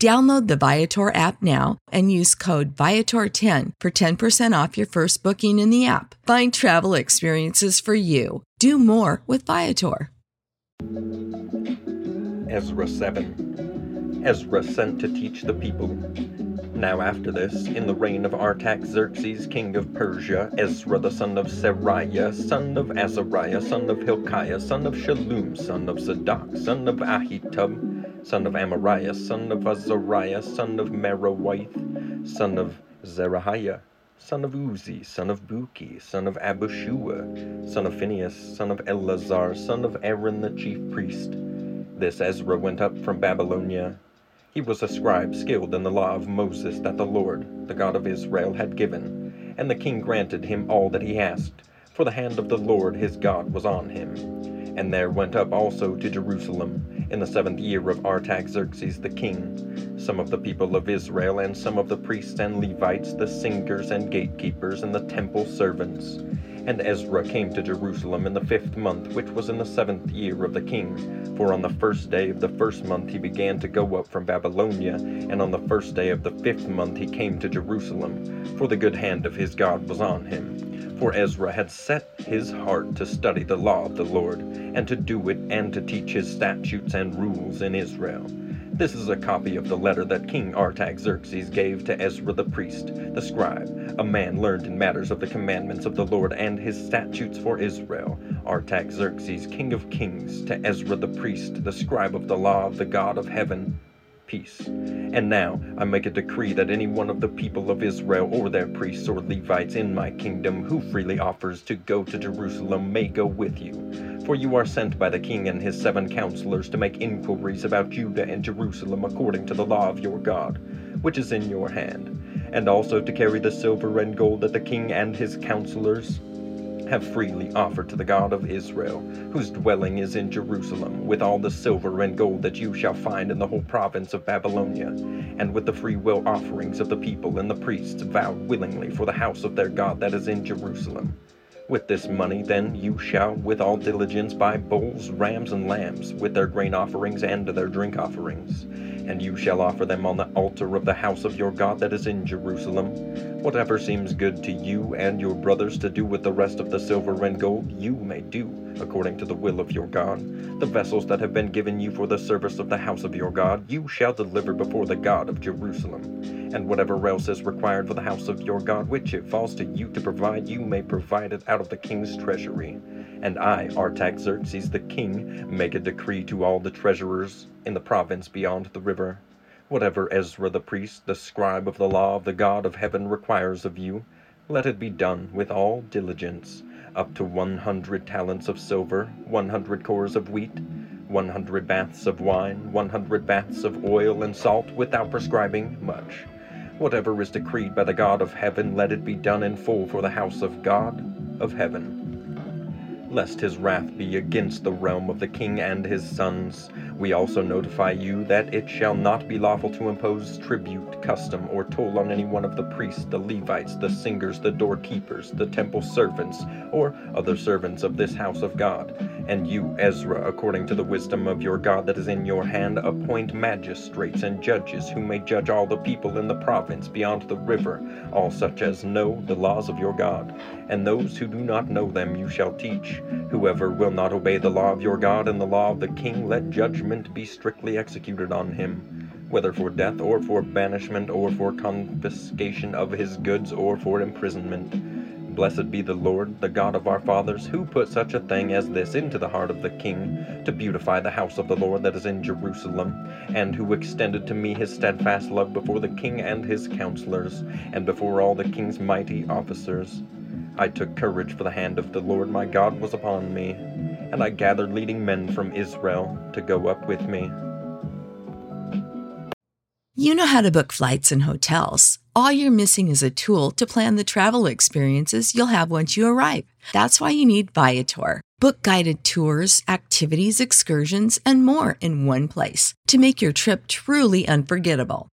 Download the Viator app now and use code Viator10 for 10% off your first booking in the app. Find travel experiences for you. Do more with Viator. Ezra 7 Ezra sent to teach the people. Now after this, in the reign of Artaxerxes, king of Persia, Ezra the son of Seraiah, son of Azariah, son of Hilkiah, son of Shallum, son of Zadok, son of Ahitub, son of Amariah, son of Azariah, son of Meraioth, son of Zerahiah, son of Uzzi, son of Bukki, son of Abishua, son of Phinehas, son of Eleazar, son of Aaron the chief priest. This Ezra went up from Babylonia. He was a scribe skilled in the law of Moses that the Lord, the God of Israel, had given, and the king granted him all that he asked, for the hand of the Lord his God was on him. And there went up also to Jerusalem, in the seventh year of Artaxerxes the king, some of the people of Israel, and some of the priests and Levites, the singers and gatekeepers, and the temple servants. And Ezra came to Jerusalem in the fifth month, which was in the seventh year of the king. For on the first day of the first month he began to go up from Babylonia, and on the first day of the fifth month he came to Jerusalem, for the good hand of his God was on him. For Ezra had set his heart to study the law of the Lord, and to do it, and to teach his statutes and rules in Israel. This is a copy of the letter that King Artaxerxes gave to Ezra the priest, the scribe, a man learned in matters of the commandments of the Lord and his statutes for Israel. Artaxerxes, king of kings, to Ezra the priest, the scribe of the law of the God of heaven, peace. And now I make a decree that any one of the people of Israel or their priests or Levites in my kingdom who freely offers to go to Jerusalem may go with you. For you are sent by the king and his seven counselors to make inquiries about Judah and Jerusalem according to the law of your God, which is in your hand, and also to carry the silver and gold that the king and his counselors have freely offered to the God of Israel, whose dwelling is in Jerusalem, with all the silver and gold that you shall find in the whole province of Babylonia, and with the freewill offerings of the people and the priests vowed willingly for the house of their God that is in Jerusalem. With this money, then, you shall with all diligence buy bulls, rams, and lambs, with their grain offerings and their drink offerings. And you shall offer them on the altar of the house of your God that is in Jerusalem. Whatever seems good to you and your brothers to do with the rest of the silver and gold, you may do, according to the will of your God. The vessels that have been given you for the service of the house of your God, you shall deliver before the God of Jerusalem. And whatever else is required for the house of your God, which it falls to you to provide, you may provide it out of the king's treasury. And I, Artaxerxes the king, make a decree to all the treasurers in the province beyond the river. Whatever Ezra the priest, the scribe of the law of the God of heaven, requires of you, let it be done with all diligence, up to one hundred talents of silver, one hundred cors of wheat, one hundred baths of wine, one hundred baths of oil and salt, without prescribing much. Whatever is decreed by the God of heaven, let it be done in full for the house of God of heaven. Lest his wrath be against the realm of the king and his sons, we also notify you that it shall not be lawful to impose tribute, custom, or toll on any one of the priests, the Levites, the singers, the doorkeepers, the temple servants, or other servants of this house of God. And you, Ezra, according to the wisdom of your God that is in your hand, appoint magistrates and judges who may judge all the people in the province beyond the river, all such as know the laws of your God. And those who do not know them you shall teach. Whoever will not obey the law of your God and the law of the king, let judgment be strictly executed on him, whether for death or for banishment or for confiscation of his goods or for imprisonment. Blessed be the Lord, the God of our fathers, who put such a thing as this into the heart of the king, to beautify the house of the Lord that is in Jerusalem, and who extended to me his steadfast love before the king and his counselors, and before all the king's mighty officers. I took courage, for the hand of the Lord my God was upon me, and I gathered leading men from Israel to go up with me. You know how to book flights and hotels. All you're missing is a tool to plan the travel experiences you'll have once you arrive. That's why you need Viator. Book guided tours, activities, excursions, and more in one place to make your trip truly unforgettable.